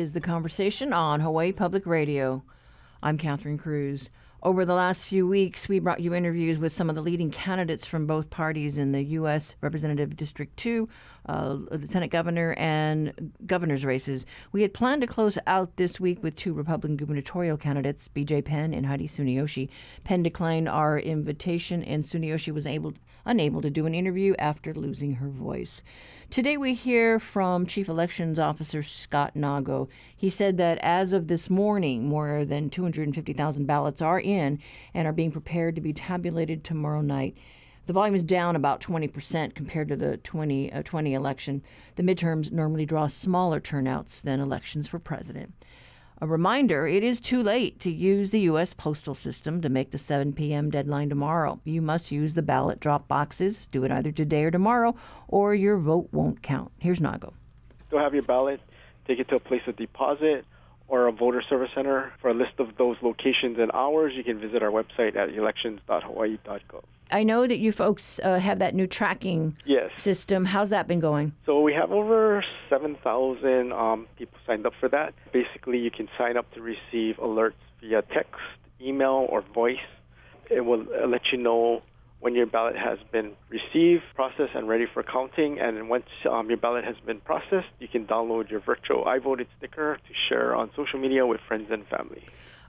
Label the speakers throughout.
Speaker 1: Is The Conversation on Hawaii Public Radio. I'm Catherine Cruz. Over the last few weeks, we brought you interviews with some of the leading candidates from both parties in the U.S. Representative District 2, uh, Lieutenant Governor, and governor's races. We had planned to close out this week with two Republican gubernatorial candidates, B.J. Penn and Heidi Tsuneyoshi. Penn declined our invitation, and Tsuneyoshi was able, unable to do an interview after losing her voice. Today, we hear from Chief Elections Officer Scott Nago. He said that as of this morning, more than 250,000 ballots are in and are being prepared to be tabulated tomorrow night. The volume is down about 20% compared to the 2020 uh, election. The midterms normally draw smaller turnouts than elections for president. A reminder it is too late to use the U.S. postal system to make the 7 p.m. deadline tomorrow. You must use the ballot drop boxes. Do it either today or tomorrow, or your vote won't count. Here's Nago.
Speaker 2: Still have your ballot, take it to a place of deposit or a voter service center. For a list of those locations and hours, you can visit our website at elections.hawaii.gov.
Speaker 1: I know that you folks uh, have that new tracking
Speaker 2: yes.
Speaker 1: system. How's that been going?
Speaker 2: So we have over 7,000 um, people signed up for that. Basically, you can sign up to receive alerts via text, email, or voice. It will uh, let you know when your ballot has been received, processed, and ready for counting. And once um, your ballot has been processed, you can download your virtual I voted sticker to share on social media with friends and family.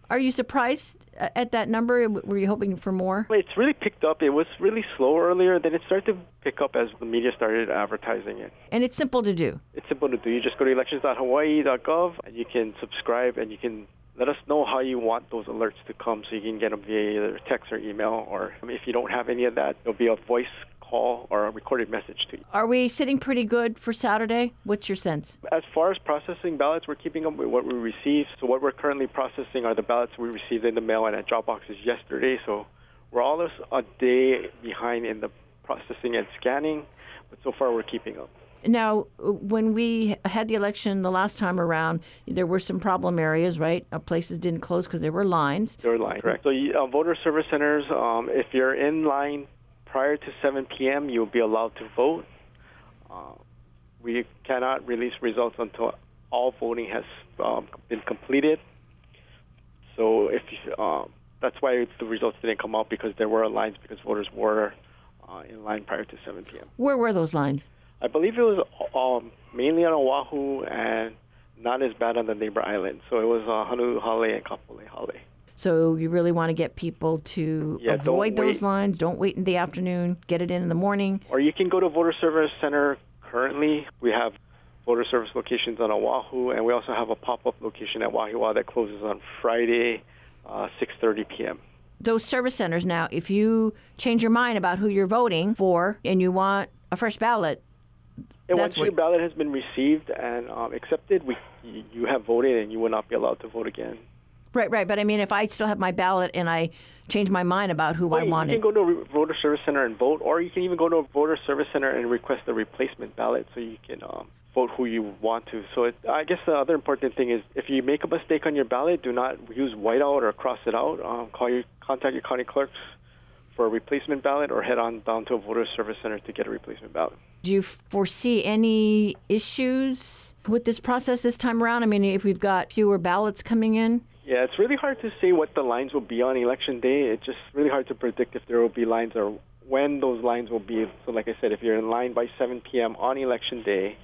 Speaker 1: Are you surprised at that number? Were you hoping for more?
Speaker 2: It's really picked up. It was really slow earlier, then it started to pick up as the media started advertising it.
Speaker 1: And it's simple to do.
Speaker 2: It's simple to do. You just go to elections.hawaii.gov and you can subscribe and you can let us know how you want those alerts to come so you can get them via either text or email. Or if you don't have any of that, there'll be a voice call or a recorded message to you.
Speaker 1: Are we sitting pretty good for Saturday? What's your sense?
Speaker 2: As far as processing ballots, we're keeping up with what we receive. So what we're currently processing are the ballots we received in the mail and at drop boxes yesterday. So we're almost a day behind in the processing and scanning, but so far we're keeping up.
Speaker 1: Now, when we had the election the last time around, there were some problem areas, right? Uh, places didn't close because there were lines.
Speaker 2: There were lines, correct. So, uh, voter service centers, um, if you're in line prior to 7 p.m., you'll be allowed to vote. Uh, we cannot release results until all voting has um, been completed. So if you, uh, that's why the results didn't come out because there were lines because voters were uh, in line prior to 7 p.m.
Speaker 1: Where were those lines?
Speaker 2: I believe it was um, mainly on Oahu and not as bad on the neighbor islands. So it was uh, Honolulu Hale and Kapolei Hale.
Speaker 1: So you really want to get people to
Speaker 2: yeah,
Speaker 1: avoid those lines. Don't wait in the afternoon. Get it in in the morning.
Speaker 2: Or you can go to Voter Service Center currently. We have voter service locations on Oahu, and we also have a pop-up location at Wahiawa that closes on Friday, uh, 6:30 p.m.
Speaker 1: Those service centers now, if you change your mind about who you're voting for and you want a fresh ballot,
Speaker 2: and
Speaker 1: that's
Speaker 2: once your ballot has been received and um, accepted, we you have voted, and you will not be allowed to vote again.
Speaker 1: right, right. But I mean, if I still have my ballot and I change my mind about who I
Speaker 2: Well, you
Speaker 1: wanted,
Speaker 2: can go to a voter service center and vote, or you can even go to a voter service center and request a replacement ballot so you can um, vote who you want to. So it, I guess the other important thing is if you make a mistake on your ballot, do not use whiteout or cross it out. Um, call your contact your county clerks for a replacement ballot, or head on down to a voter service center to get a replacement ballot.
Speaker 1: do you foresee any issues with this process this time around? I mean, if we've got fewer ballots coming in,
Speaker 2: Yeah, it's really hard to say what the lines will be on election day. It's just really hard to predict if there will be lines or when those lines will be. So, like I said, if you're in line by 7 p.m. on election day,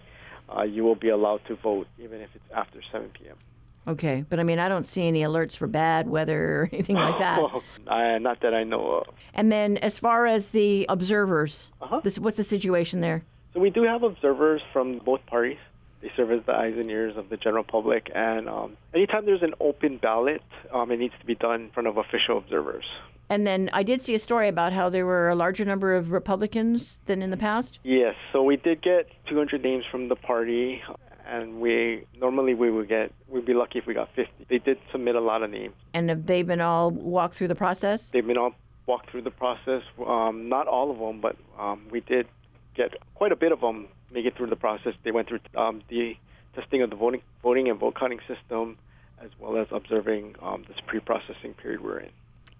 Speaker 2: uh, you will be allowed to vote, even if it's after 7 p.m.
Speaker 1: okay. But I mean, I don't see any alerts for bad weather or anything like that.
Speaker 2: uh, not that I know of.
Speaker 1: And then, as far as the observers,
Speaker 2: Uh-huh.
Speaker 1: this, what's the situation there?
Speaker 2: So we do have observers from both parties. They serve as the eyes and ears of the general public. And um, anytime there's an open ballot, um, it needs to be done in front of official observers.
Speaker 1: And then I did see a story about how there were a larger number of Republicans than in the past.
Speaker 2: Yes, so we did get 200 names from the party, and we normally we would get we'd be lucky if we got 50. They did submit a lot of names.
Speaker 1: And have they been all walked through the process?
Speaker 2: They've been all walked through the process. Um, not all of them, but um, we did get quite a bit of them make it through the process. They went through um, the testing of the voting voting and vote counting system, as well as observing um, this pre-processing period we're in.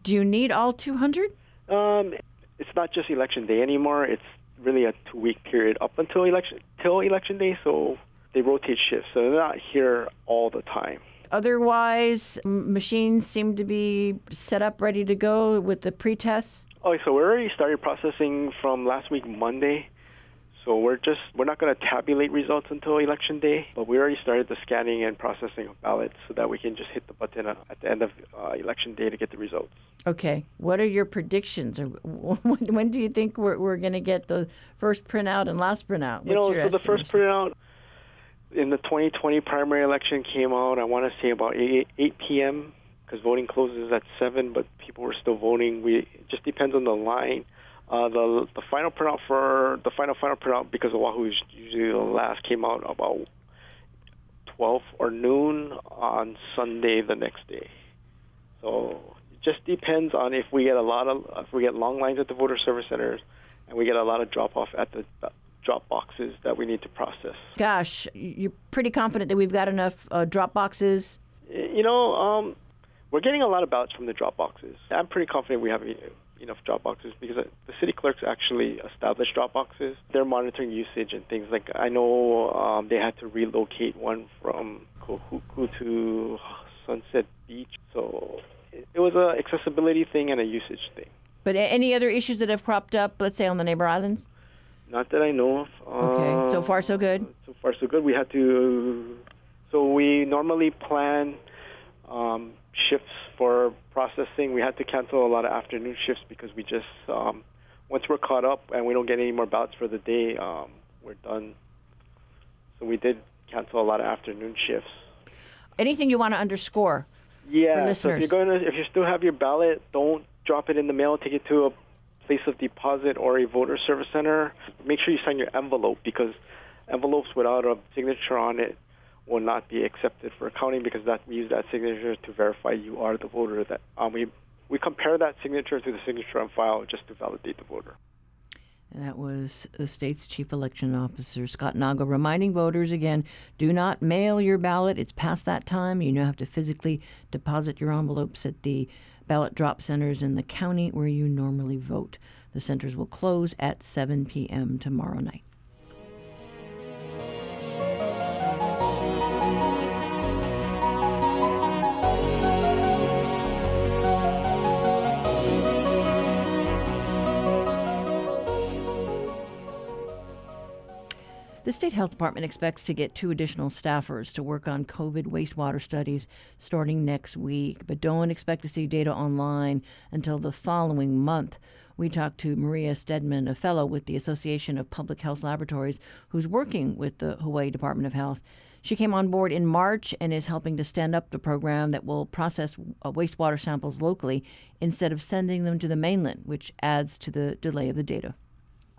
Speaker 1: Do you need all 200?
Speaker 2: Um, it's not just election day anymore. It's really a two-week period up until election till election day. So they rotate shifts, so they're not here all the time.
Speaker 1: Otherwise, machines seem to be set up, ready to go with the pre-tests.
Speaker 2: Oh, so we already started processing from last week Monday. So we're just we're not going to tabulate results until election day, but we already started the scanning and processing of ballots so that we can just hit the button at the end of uh, election day to get the results.
Speaker 1: Okay, what are your predictions? Or when do you think we're, we're going to get the first printout and last printout?
Speaker 2: What's you know, so the first printout in the 2020 primary election came out. I want to say about 8, 8 p.m. because voting closes at seven, but people were still voting. We it just depends on the line. Uh, the the final printout for the final final printout because Oahu is usually the last came out about 12 or noon on Sunday the next day. So it just depends on if we get a lot of if we get long lines at the voter service centers and we get a lot of drop off at the drop boxes that we need to process.
Speaker 1: Gosh, you're pretty confident that we've got enough uh, drop boxes.
Speaker 2: You know, um, we're getting a lot of ballots from the drop boxes. I'm pretty confident we have enough drop boxes because uh, the city clerks actually established drop boxes. They're monitoring usage and things like I know um, they had to relocate one from Kahuku to Sunset Beach, so it, it was a accessibility thing and a usage thing.
Speaker 1: But any other issues that have cropped up, let's say on the neighbor islands?
Speaker 2: Not that I know of.
Speaker 1: Okay, so far so good.
Speaker 2: So far so good. We had to. So we normally plan um, shifts for processing. We had to cancel a lot of afternoon shifts because we just um, once we're caught up and we don't get any more ballots for the day, um, we're done. So we did cancel a lot of afternoon shifts.
Speaker 1: Anything you want to underscore?
Speaker 2: Yeah. So if you're going to, if you still have your ballot, don't drop it in the mail. Take it to a place of deposit or a voter service center. Make sure you sign your envelope because envelopes without a signature on it will not be accepted for accounting because that we use that signature to verify you are the voter. That um, we we compare that signature to the signature on file just to validate the voter.
Speaker 1: And that was the state's chief election officer, Scott Nago, reminding voters again do not mail your ballot. It's past that time. You now have to physically deposit your envelopes at the ballot drop centers in the county where you normally vote. The centers will close at 7 p.m. tomorrow night. The State Health Department expects to get two additional staffers to work on COVID wastewater studies starting next week, but don't expect to see data online until the following month. We talked to Maria Stedman, a fellow with the Association of Public Health Laboratories, who's working with the Hawaii Department of Health. She came on board in March and is helping to stand up the program that will process uh, wastewater samples locally instead of sending them to the mainland, which adds to the delay of the data.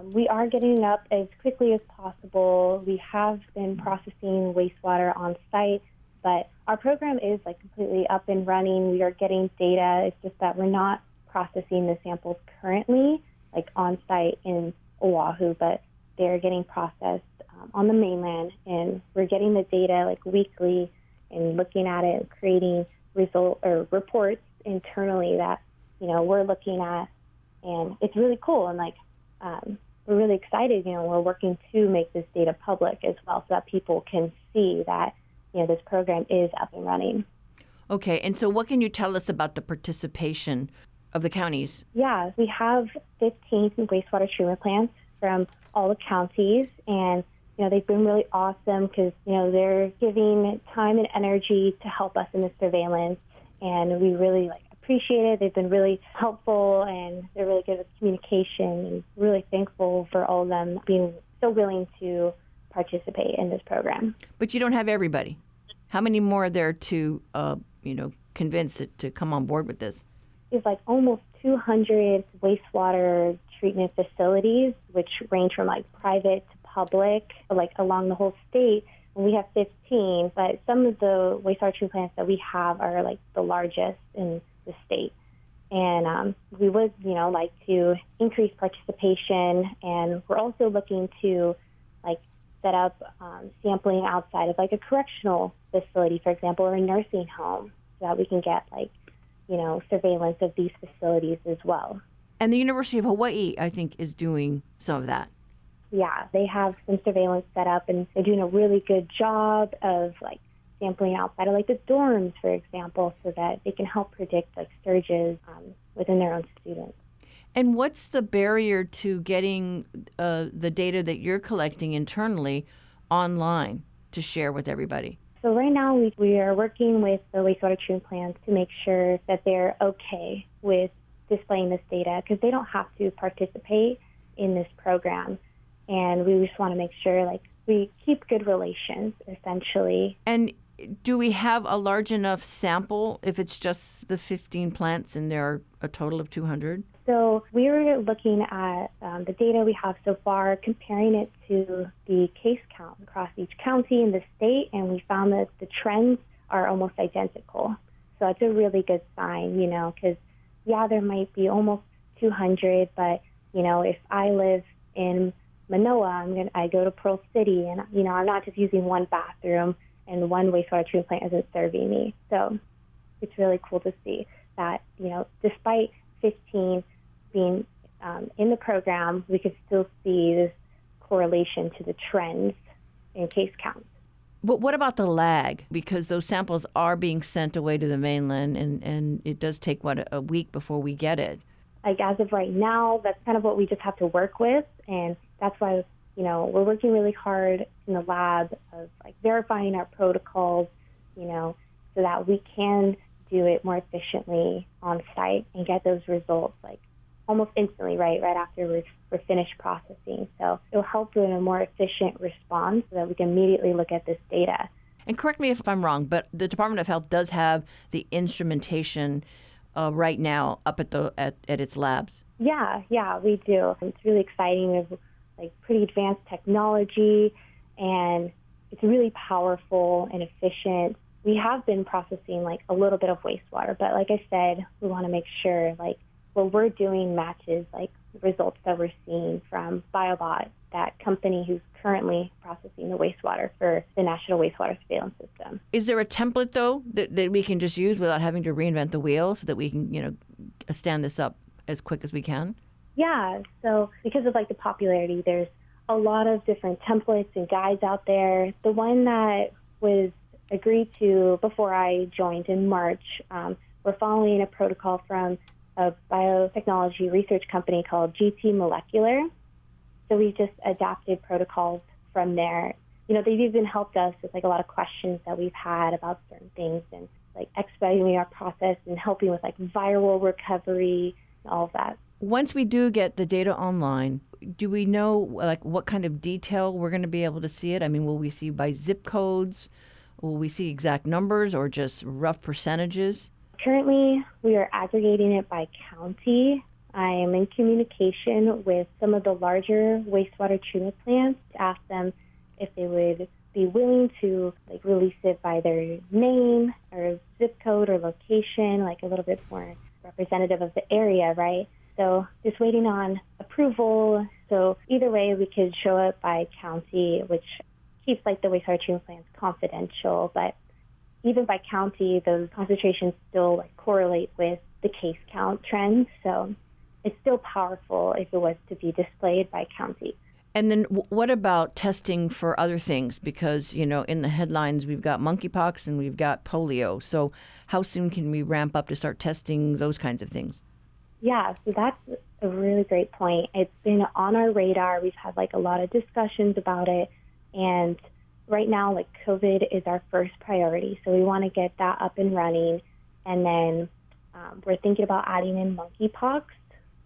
Speaker 3: We are getting up as quickly as possible. We have been processing wastewater on site, but our program is like completely up and running. We are getting data. It's just that we're not processing the samples currently, like on site in Oahu, but they're getting processed um, on the mainland, and we're getting the data like weekly and looking at it, creating result or reports internally that you know we're looking at, and it's really cool. And like um, we're really excited. You know, we're working to make this data public as well, so that people can see that you know this program is up and running.
Speaker 1: Okay, and so what can you tell us about the participation of the counties?
Speaker 3: Yeah, we have 15 wastewater treatment plants from all the counties, and you know they've been really awesome because you know they're giving time and energy to help us in the surveillance, and we really like appreciate it. They've been really helpful and they're really good with communication and really thankful for all of them being so willing to participate in this program.
Speaker 1: But you don't have everybody. How many more are there to, uh, you know, convince it to come on board with this?
Speaker 3: It's like almost 200 wastewater treatment facilities, which range from like private to public, like along the whole state we have 15, but some of the wastewater treatment plants that we have are like the largest in the state. And um, we would, you know, like to increase participation, and we're also looking to like set up um, sampling outside of like a correctional facility, for example, or a nursing home, so that we can get like, you know, surveillance of these facilities as well.
Speaker 1: And the University of Hawaii, I think, is doing some of that.
Speaker 3: yeah, they have some surveillance set up and they're doing a really good job of like sampling outside of like the dorms, for example, so that they can help predict like surges um, within their own students.
Speaker 1: And what's the barrier to getting uh, the data that you're collecting internally online to share with everybody?
Speaker 3: So right now we, we are working with the wastewater treatment plants to make sure that they're okay with displaying this data because they don't have to participate in this program. And we just want to make sure like we keep good relations essentially.
Speaker 1: And do we have a large enough sample if it's just the 15 plants and there are a total of 200?
Speaker 3: So we were looking at um, the data we have so far, comparing it to the case count across each county in the state, and we found that the trends are almost identical. So it's a really good sign, you know, because yeah, there might be almost 200, but you know, if I live in Manoa, I'm gonna I go to Pearl City, and you know, I'm not just using one bathroom and one wastewater treatment plant isn't serving me. So it's really cool to see that you know, despite 15 being um, in the program, we could still see this correlation to the trends in case counts.
Speaker 1: But what about the lag? Because those samples are being sent away to the mainland, and, and it does take, what, a week before we get it.
Speaker 3: Like, as of right now, that's kind of what we just have to work with. And that's why, you know, we're working really hard in the lab of, like, verifying our protocols, you know, so that we can do it more efficiently on site and get those results, like, almost instantly, right, right after we're, we're finished processing. So it'll help in a more efficient response so that we can immediately look at this data.
Speaker 1: And correct me if I'm wrong, but the Department of Health does have the instrumentation uh, right now up at the at, at its labs.
Speaker 3: Yeah, yeah, we do. It's really exciting. We have like pretty advanced technology, and it's really powerful and efficient. We have been processing like a little bit of wastewater, but like I said, we want to make sure like what we're doing matches like results that we're seeing from BioBot, that company who's currently processing the wastewater for the National Wastewater Surveillance System.
Speaker 1: Is there a template though that, that we can just use without having to reinvent the wheel so that we can, you know, stand this up as quick as we can?
Speaker 3: Yeah. So because of like the popularity, there's a lot of different templates and guides out there. The one that was agreed to before I joined in March, um, we're following a protocol from a biotechnology research company called GT Molecular. So we've just adapted protocols from there. You know, they've even helped us with like a lot of questions that we've had about certain things and like expediting our process and helping with like viral recovery and all of that.
Speaker 1: Once we do get the data online, do we know like what kind of detail we're going to be able to see it? I mean, will we see by zip codes? Will we see exact numbers or just rough percentages?
Speaker 3: Currently, we are aggregating it by county. I am in communication with some of the larger wastewater treatment plants to ask them if they would be willing to like release it by their name or zip code or location, like a little bit more representative of the area, right? So just waiting on approval. So either way, we could show it by county, which keeps like the wastewater treatment plants confidential, but even by county, those concentrations still like correlate with the case count trends. So it's still powerful if it was to be displayed by county.
Speaker 1: And then what about testing for other things? Because, you know, in the headlines, we've got monkeypox and we've got polio. So how soon can we ramp up to start testing those kinds of things?
Speaker 3: Yeah, so that's a really great point. It's been on our radar. We've had like a lot of discussions about it. And right now, like COVID is our first priority, so we want to get that up and running. And then um, we're thinking about adding in monkeypox,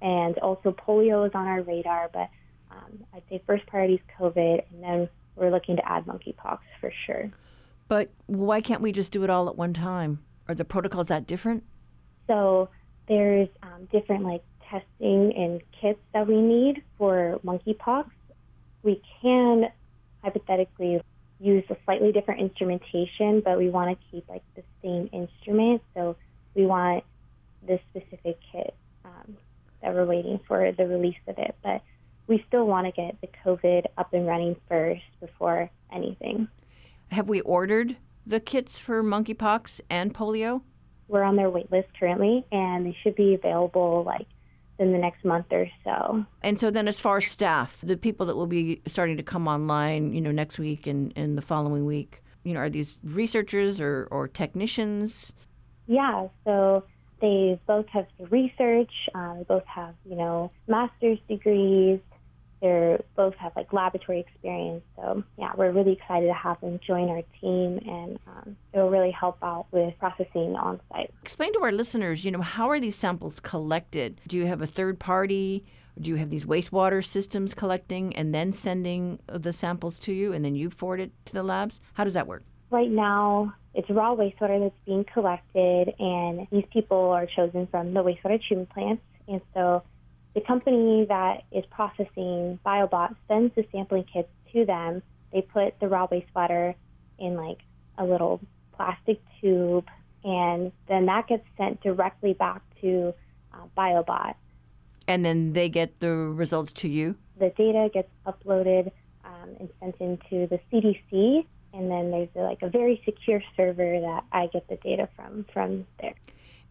Speaker 3: and also polio is on our radar. But um, I'd say first priority is COVID, and then we're looking to add monkeypox for sure.
Speaker 1: But why can't we just do it all at one time? Are the protocols that different?
Speaker 3: So there's um, different like testing and kits that we need for monkeypox. We can hypothetically use a slightly different instrumentation, but we want to keep like the same instrument. So we want this specific kit um, that we're waiting for the release of it. But we still want to get the COVID up and running first before anything.
Speaker 1: Have we ordered the kits for monkeypox and polio?
Speaker 3: We're on their wait list currently, and they should be available like in the next month or so.
Speaker 1: And so then as far as staff, the people that will be starting to come online, you know, next week and, and the following week, you know, are these researchers or, or technicians?
Speaker 3: Yeah, so they both have the research. Um, they both have, you know, master's degrees. They both have like laboratory experience. So yeah, we're really excited to have them join our team, and um, it will really help out with processing on site.
Speaker 1: Explain to our listeners, you know, how are these samples collected? Do you have a third party? Do you have these wastewater systems collecting and then sending the samples to you, and then you forward it to the labs? How does that work?
Speaker 3: Right now, it's raw wastewater that's being collected, and these people are chosen from the wastewater treatment plants. And so the company that is processing BioBot sends the sampling kits to them. They put the raw wastewater in like a little plastic tube, and then that gets sent directly back to uh, BioBot.
Speaker 1: And then they get the results to you?
Speaker 3: The data gets uploaded um, and sent into the CDC, and then there's like a very secure server that I get the data from from there.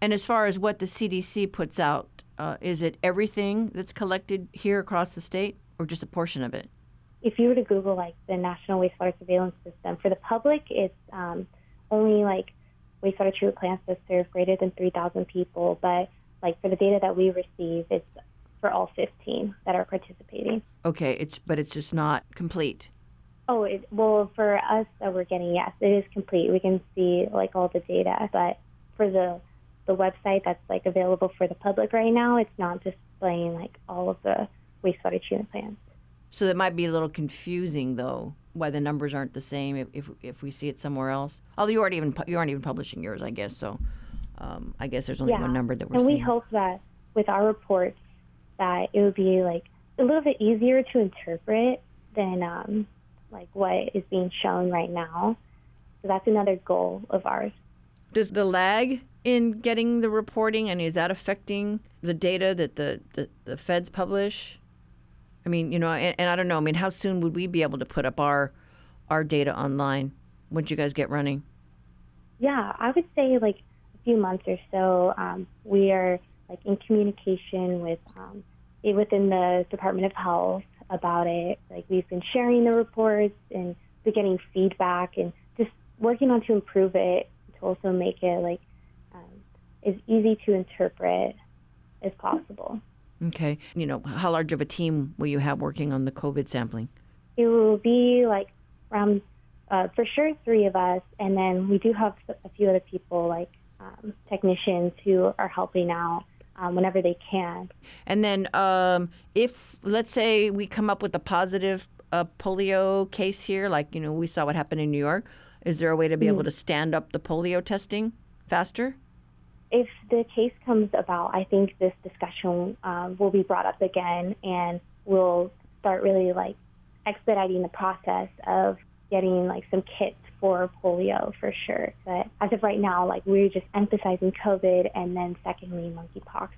Speaker 1: And as far as what the CDC puts out, uh, is it everything that's collected here across the state, or just a portion of it?
Speaker 3: If you were to Google like the National Wastewater Surveillance System for the public, it's um, only like wastewater treatment plants that serve greater than 3,000 people. But like for the data that we receive, it's for all 15 that are participating.
Speaker 1: Okay, it's but it's just not complete.
Speaker 3: Oh, it, well, for us that we're getting, yes, it is complete. We can see like all the data, but for the the website that's like available for the public right now, it's not displaying like all of the wastewater treatment plants.
Speaker 1: So that might be a little confusing, though, why the numbers aren't the same if if, if we see it somewhere else. Although you aren't even you aren't even publishing yours, I guess. So um, I guess there's only
Speaker 3: yeah.
Speaker 1: one number that we're
Speaker 3: and
Speaker 1: seeing.
Speaker 3: we hope that with our reports that it would be like a little bit easier to interpret than um, like what is being shown right now. So that's another goal of ours.
Speaker 1: Does the lag in getting the reporting, and is that affecting the data that the, the, the feds publish? I mean, you know, and, and, I don't know. I mean, how soon would we be able to put up our our data online once you guys get running?
Speaker 3: Yeah, I would say like a few months or so. Um, we are like in communication with um, within the Department of Health about it. Like we've been sharing the reports and getting feedback and just working on to improve it also make it like um, as easy to interpret as possible.
Speaker 1: Okay. You know, how large of a team will you have working on the COVID sampling?
Speaker 3: It will be like around, uh, for sure, three of us, and then we do have a few other people like um, technicians who are helping out um, whenever they can.
Speaker 1: And then, um, if let's say we come up with a positive uh, polio case here, like you know we saw what happened in New York, is there a way to be mm able to stand up the polio testing faster?
Speaker 3: If the case comes about, I think this discussion um, will be brought up again, and we'll start really like expediting the process of getting like some kits for polio for sure. But as of right now, like we're just emphasizing COVID and then secondly monkeypox.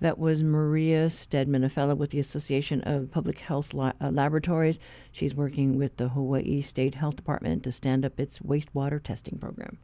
Speaker 1: That was Maria Stedman, a fellow with the Association of Public Health La- uh, Laboratories. She's working with the Hawaii State Health Department to stand up its wastewater testing program.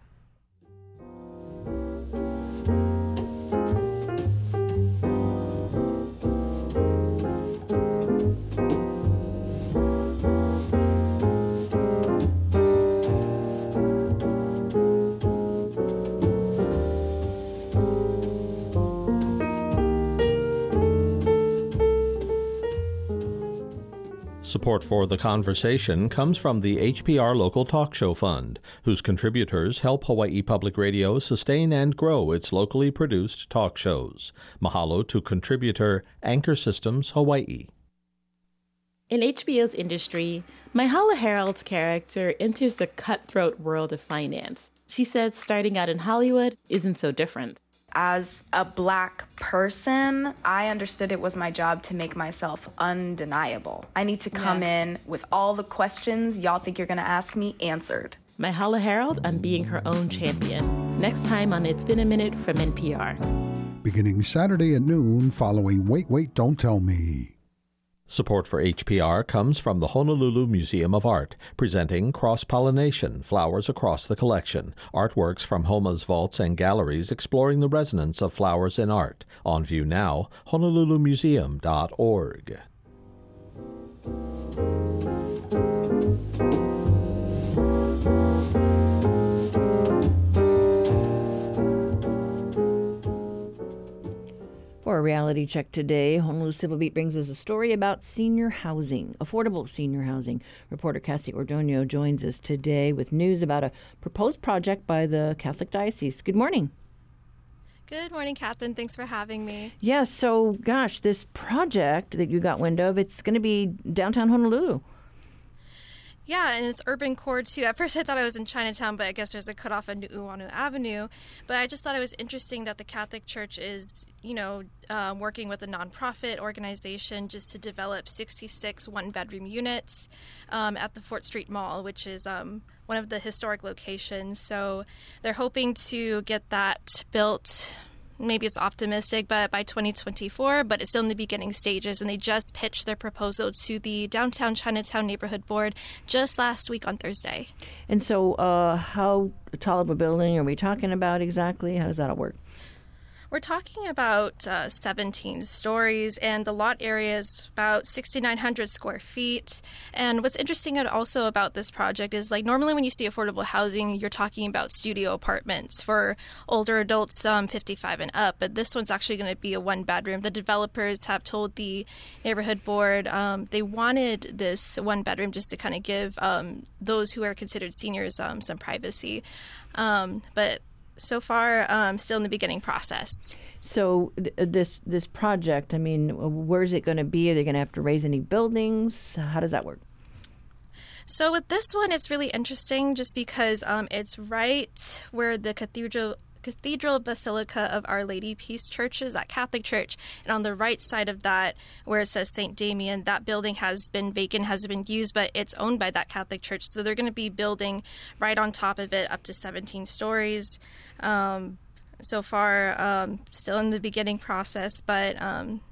Speaker 4: Support for the conversation comes from the HPR Local Talk Show Fund, whose contributors help Hawaii Public Radio sustain and grow its locally produced talk shows. Mahalo to contributor Anchor Systems Hawaii.
Speaker 5: In HBO's industry, Myha'la Herrold's character enters the cutthroat world of finance. She says starting out in Hollywood isn't so different
Speaker 6: as a black person, I understood it was my job to make myself undeniable. I need to come yeah. in with all the questions y'all think you're gonna ask me answered.
Speaker 5: Myha'la Herrold on being her own champion. Next time on It's Been a Minute from NPR.
Speaker 7: Beginning Saturday at noon following Wait, Wait, Don't Tell Me.
Speaker 4: Support for HPR comes from the Honolulu Museum of Art, presenting Cross Pollination Flowers Across the Collection. Artworks from HOMA's vaults and galleries exploring the resonance of flowers in art. On view now, honolulumuseum.org.
Speaker 1: A reality check today, Honolulu Civil Beat brings us a story about senior housing, affordable senior housing. Reporter Cassie Ordonio joins us today with news about a proposed project by the Catholic Diocese. Good morning.
Speaker 7: Good morning, Catherine. Thanks for having me.
Speaker 1: Yes, yeah, so gosh, this project that you got wind of, it's going to be downtown Honolulu.
Speaker 7: Yeah, and it's urban core too. At first, I thought I was in Chinatown, but I guess there's a cutoff on Nu'uanu Avenue. But I just thought it was interesting that the Catholic Church is, you know, uh, working with a nonprofit organization just to develop 66 one-bedroom units um, at the Fort Street Mall, which is um, one of the historic locations. So they're hoping to get that built maybe it's optimistic, but by 2024, but it's still in the beginning stages. And they just pitched their proposal to the Downtown Chinatown Neighborhood Board just last week on Thursday.
Speaker 1: And so, uh, how tall of a building are we talking about exactly? How does that all work?
Speaker 7: We're talking about uh, 17 stories, and the lot area is about 6,900 square feet. And what's interesting also about this project is like normally when you see affordable housing, you're talking about studio apartments for older adults, um, 55 and up. But this one's actually going to be a one bedroom. The developers have told the neighborhood board um, they wanted this one bedroom just to kind of give um, those who are considered seniors um, some privacy. Um, but so far um, still in the beginning process.
Speaker 1: So th- this this project, I mean, where's it going to be? Are they going to have to raise any buildings? How does that work?
Speaker 7: So with this one, it's really interesting just because um, it's right where the cathedral Cathedral Basilica of Our Lady Peace Church is that Catholic church. And on the right side of that, where it says St. Damien, that building has been vacant, has been used, but it's owned by that Catholic church. So they're going to be building right on top of it up to 17 stories. Um, so far, um, still in the beginning process, but um,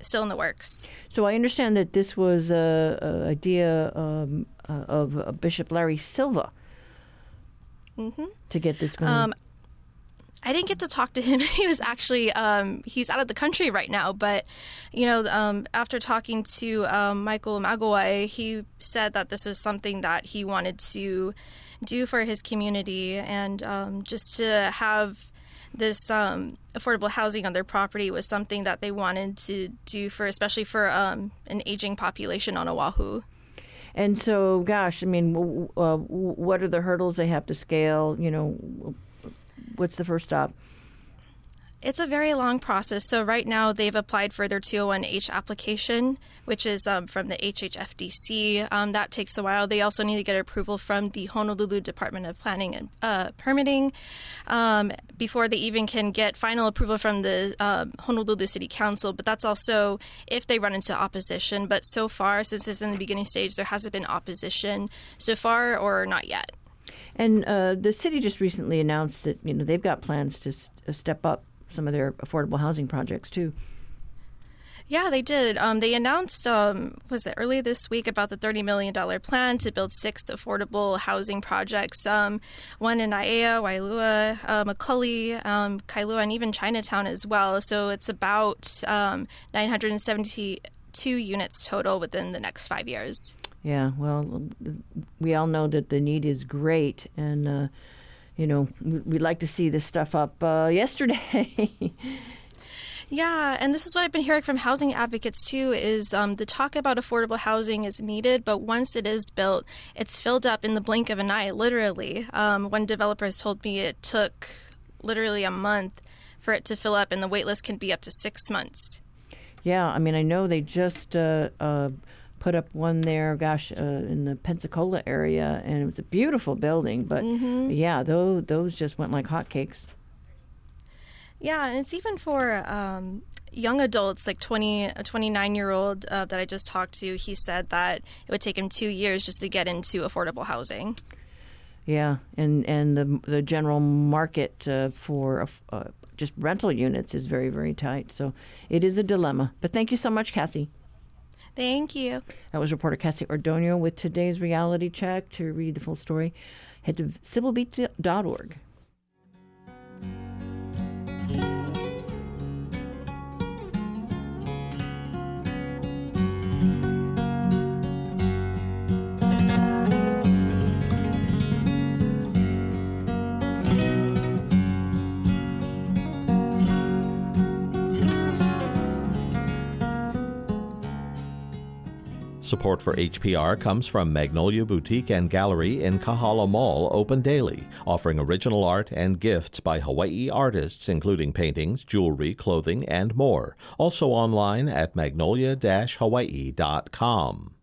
Speaker 7: still in the works.
Speaker 1: So I understand that this was a, a idea um, uh, of Bishop Larry Silva
Speaker 7: mm-hmm.
Speaker 1: to get this going. Um,
Speaker 7: I didn't get to talk to him. he was actually um, he's out of the country right now. But you know, um, after talking to um, Michael Magawai, he said that this was something that he wanted to do for his community, and um, just to have this um, affordable housing on their property was something that they wanted to do for, especially for um, an aging population on Oahu.
Speaker 1: And so, gosh, I mean, uh, what are the hurdles they have to scale? You know what's the first stop?
Speaker 7: It's a very long process. So right now they've applied for their 201H application, which is um, from the HHFDC. Um, that takes a while. They also need to get approval from the Honolulu Department of Planning and uh, Permitting um, before they even can get final approval from the um, Honolulu City Council. But that's also if they run into opposition. But so far, since it's in the beginning stage, there hasn't been opposition so far or not yet.
Speaker 1: And uh, the city just recently announced that you know they've got plans to st- uh, step up some of their affordable housing projects too.
Speaker 7: Yeah, they did. Um, they announced, um, was it early this week, about the $30 million plan to build six affordable housing projects um, one in Aiea, Wailua, uh, Macaulay, um, Kailua, and even Chinatown as well. So it's about um, 972 units total within the next five years.
Speaker 1: Yeah, well, we all know that the need is great, and uh, you know we'd like to see this stuff up uh, yesterday.
Speaker 7: Yeah, and this is what I've been hearing from housing advocates too. Is um, the talk about affordable housing is needed, but once it is built, it's filled up in the blink of an eye. Literally, um, one developer has told me it took literally a month for it to fill up, and the waitlist can be up to six months.
Speaker 1: Yeah, I mean, I know they just. Uh, uh, put up one there, gosh, uh, in the Pensacola area, and it was a beautiful building. But mm-hmm. yeah, those those just went like hotcakes.
Speaker 7: Yeah, and it's even for um, young adults, like 20, a 29 year old uh, that I just talked to. He said that it would take him two years just to get into affordable housing.
Speaker 1: Yeah, and and the the general market uh, for uh, just rental units is very very tight. So it is a dilemma. But thank you so much, Cassie.
Speaker 7: Thank you.
Speaker 1: That was reporter Cassie Ordonio with today's reality check. To read the full story, head to civilbeat.org.
Speaker 4: Support for HPR comes from Magnolia Boutique and Gallery in Kahala Mall, open daily, offering original art and gifts by Hawaii artists, including paintings, jewelry, clothing, and more. Also online at magnolia-hawaii.com.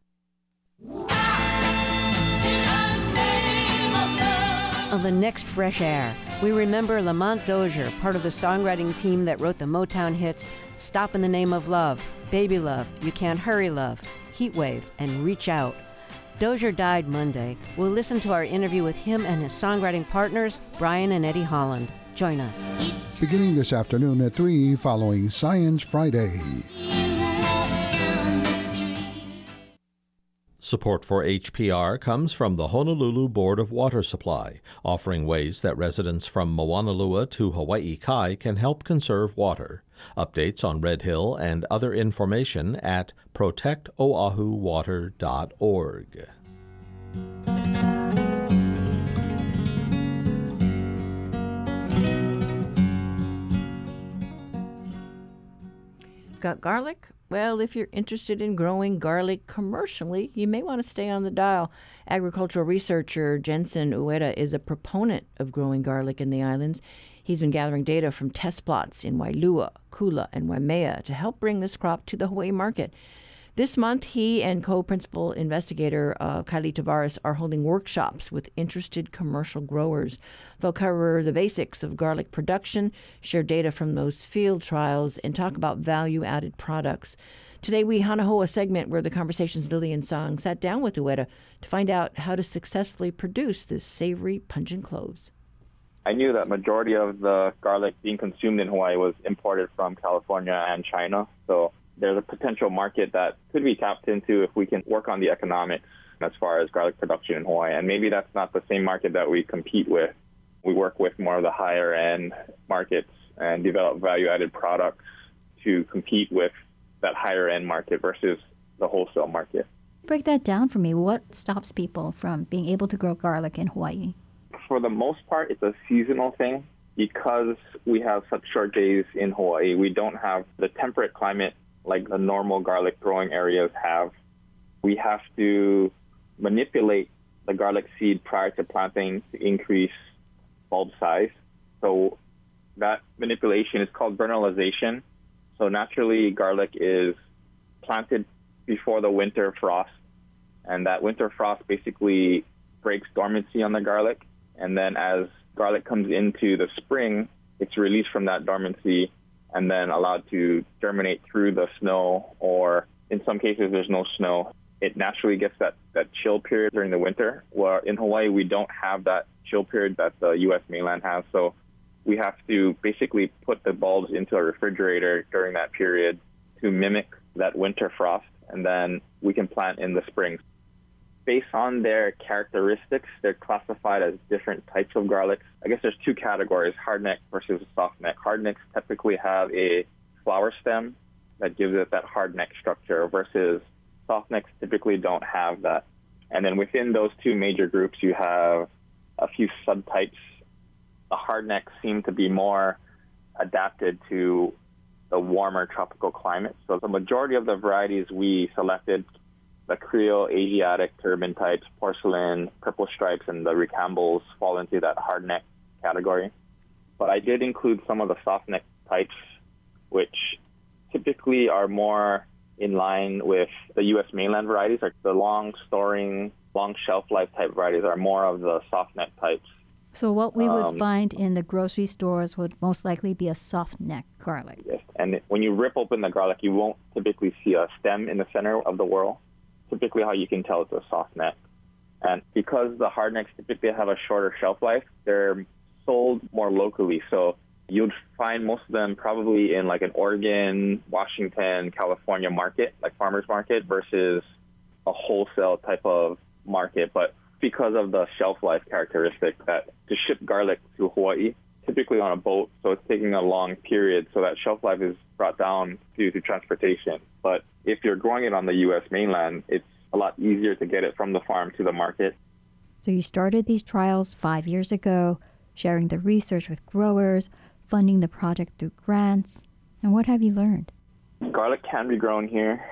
Speaker 8: On the next Fresh Air, we remember Lamont Dozier, part of the songwriting team that wrote the Motown hits Stop in the Name of Love, Baby Love, You Can't Hurry Love, Heatwave, and Reach Out. Dozier died Monday. We'll listen to our interview with him and his songwriting partners, Brian and Eddie Holland. Join us.
Speaker 9: Beginning this afternoon at 3 following Science Friday.
Speaker 4: Support for HPR comes from the Honolulu Board of Water Supply, offering ways that residents from Moanalua to Hawaii Kai can help conserve water. Updates on Red Hill and other information at protectoahuwater.org.
Speaker 1: Got garlic? Well, if you're interested in growing garlic commercially, you may want to stay on the dial. Agricultural researcher Jensen Ueda is a proponent of growing garlic in the islands. He's been gathering data from test plots in Wailua, Kula, and Waimea to help bring this crop to the Hawaii market. This month, he and co principal investigator uh, Kylie Tavares are holding workshops with interested commercial growers. They'll cover the basics of garlic production, share data from those field trials, and talk about value added products. Today, we Hanaho a segment where the conversation's Lillian Tsang sat down with Ueda to find out how to successfully produce this savory, pungent cloves.
Speaker 10: I knew that majority of the garlic being consumed in Hawaii was imported from California and China. So there's a potential market that could be tapped into if we can work on the economics as far as garlic production in Hawaii. And maybe that's not the same market that we compete with. We work with more of the higher end markets and develop value added products to compete with that higher end market versus the wholesale market.
Speaker 11: Break that down for me. What stops people from being able to grow garlic in Hawaii?
Speaker 10: For the most part, it's a seasonal thing. Because we have such short days in Hawaii, we don't have the temperate climate like the normal garlic growing areas have. We have to manipulate the garlic seed prior to planting to increase bulb size. So that manipulation is called vernalization. So naturally, garlic is planted before the winter frost, and that winter frost basically breaks dormancy on the garlic. And then as garlic comes into the spring, it's released from that dormancy and then allowed to germinate through the snow, or in some cases, there's no snow. It naturally gets that, that chill period during the winter. Where in Hawaii, we don't have that chill period that the U.S. mainland has. So we have to basically put the bulbs into a refrigerator during that period to mimic that winter frost, and then we can plant in the spring based on their characteristics, they're classified as different types of garlics. I guess there's two categories, hardneck versus softneck. Hardnecks typically have a flower stem that gives it that hardneck structure versus softnecks typically don't have that. And then within those two major groups, you have a few subtypes. The hardnecks seem to be more adapted to the warmer tropical climate. So the majority of the varieties we selected the Creole, Asiatic, turban types, porcelain, purple stripes, and the Rocamboles fall into that hard neck category. But I did include some of the soft neck types, which typically are more in line with the U.S. mainland varieties. Like the long storing, long shelf life type varieties are more of the soft neck types.
Speaker 11: So what we would um, find in the grocery stores would most likely be a soft neck garlic.
Speaker 10: Yes, and when you rip open the garlic, you won't typically see a stem in the center of the whorl typically how you can tell it's a soft neck. And because the hard necks typically have a shorter shelf life, they're sold more locally. So You'd find most of them probably in like an Oregon, Washington, California market, like farmers market, versus a wholesale type of market. But because of the shelf life characteristic that to ship garlic to Hawaii, typically on a boat, so it's taking a long period, so that shelf life is brought down due to transportation. But if you're growing it on the U.S. mainland, it's a lot easier to get it from the farm to the market.
Speaker 11: So you started these trials five years ago, sharing the research with growers, funding the project through grants. And what have you learned?
Speaker 10: Garlic can be grown here.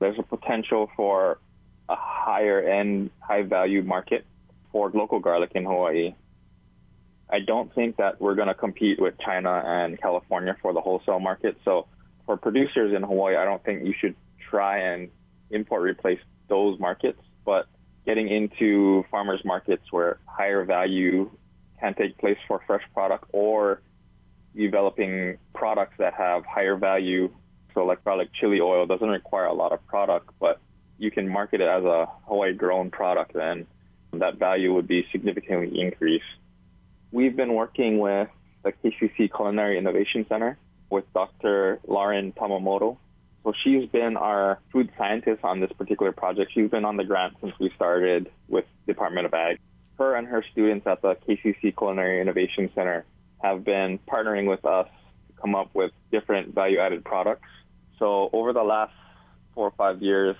Speaker 10: There's a potential for a higher end, high value market for local garlic in Hawaii. I don't think that we're going to compete with China and California for the wholesale market. So for producers in Hawaii, I don't think you should try and import replace those markets. But getting into farmers markets where higher value can take place for fresh product or developing products that have higher value. So like garlic chili oil doesn't require a lot of product, but you can market it as a Hawaii grown product and that value would be significantly increased. We've been working with the KCC Culinary Innovation Center with Dr. Lauren Tamamoto. So she's been our food scientist on this particular project. She's been on the grant since we started with Department of Ag. Her and her students at the KCC Culinary Innovation Center have been partnering with us to come up with different value added products. So over the last four or five years,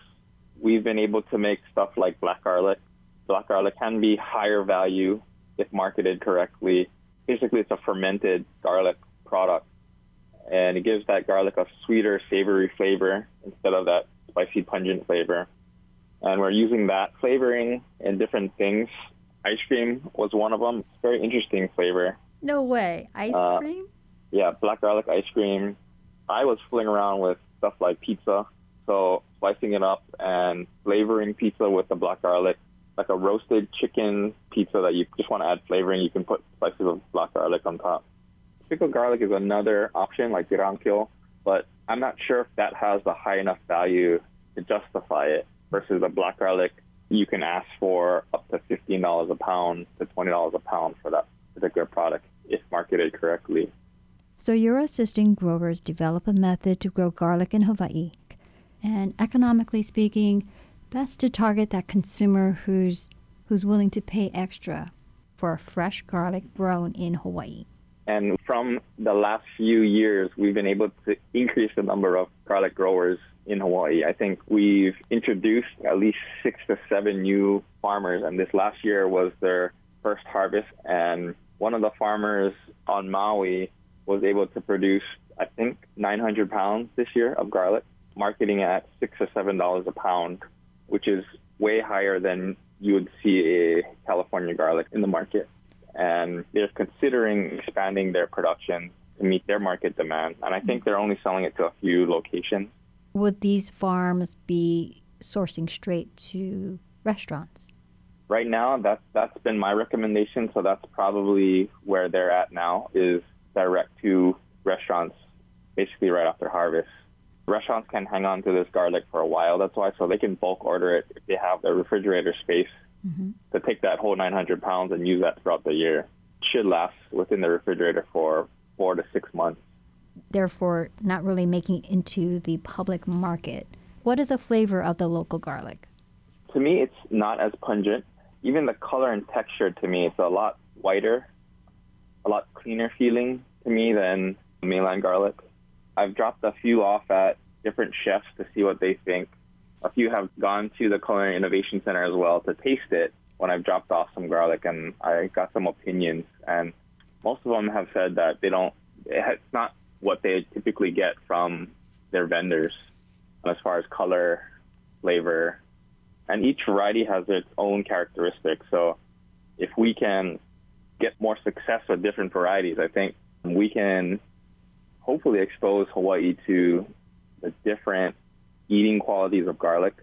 Speaker 10: we've been able to make stuff like black garlic. Black garlic can be higher value if marketed correctly. Basically, it's a fermented garlic product, and it gives that garlic a sweeter, savory flavor instead of that spicy, pungent flavor. And we're using that flavoring in different things. Ice cream was one of them. It's a very interesting flavor.
Speaker 11: No way. Ice
Speaker 10: Uh,
Speaker 11: cream?
Speaker 10: Yeah, black garlic ice cream. I was fooling around with stuff like pizza. So slicing it up and flavoring pizza with the black garlic, like a roasted chicken pizza that you just want to add flavoring. You can put slices of black garlic on top. Pickled garlic is another option, like girankyo, but I'm not sure if that has the high enough value to justify it versus the black garlic. You can ask for up to fifteen dollars a pound to twenty dollars a pound for that particular product if marketed correctly.
Speaker 11: So you're assisting growers develop a method to grow garlic in Hawaii. And economically speaking, best to target that consumer who's who's willing to pay extra for a fresh garlic grown in Hawaii.
Speaker 10: And from the last few years, we've been able to increase the number of garlic growers in Hawaii. I think we've introduced at least six to seven new farmers, and this last year was their first harvest. And one of the farmers on Maui was able to produce, I think, 900 pounds this year of garlic, marketing at six or seven dollars a pound, which is way higher than you would see a California garlic in the market and they're considering expanding their production to meet their market demand. And I think they're only selling it to a few locations.
Speaker 11: Would these farms be sourcing straight to restaurants?
Speaker 10: Right now, that's that's been my recommendation. So that's probably where they're at now is direct to restaurants, basically right after harvest. Restaurants can hang on to this garlic for a while. That's why, so they can bulk order it if they have the refrigerator space mm-hmm. to take that whole 900 pounds and use that throughout the year. Should last within the refrigerator for four to six months.
Speaker 11: Therefore, not really making it into the public market. What is the flavor of the local garlic?
Speaker 10: To me, it's not as pungent. Even the color and texture, to me, it's a lot whiter, a lot cleaner feeling to me than mainland garlic. I've dropped a few off at different chefs to see what they think. A few have gone to the Culinary Innovation Center as well to taste it when I've dropped off some garlic, and I got some opinions. And most of them have said that they don't, it's not what they typically get from their vendors as far as color, flavor, and each variety has its own characteristics. So if we can get more success with different varieties, I think we can hopefully expose Hawaii to the different eating qualities of garlic,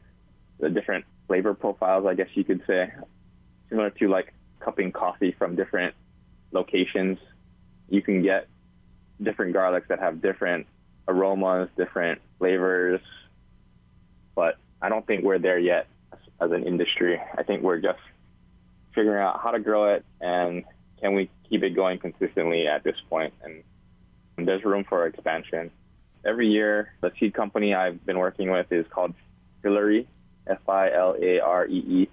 Speaker 10: the different flavor profiles, I guess you could say, similar to like cupping coffee from different locations. You can get different garlics that have different aromas, different flavors, but I don't think we're there yet as an industry. I think we're just figuring out how to grow it and can we keep it going consistently at this point. And there's room for expansion. Every year, the seed company I've been working with is called Filaree, F I L A R E E.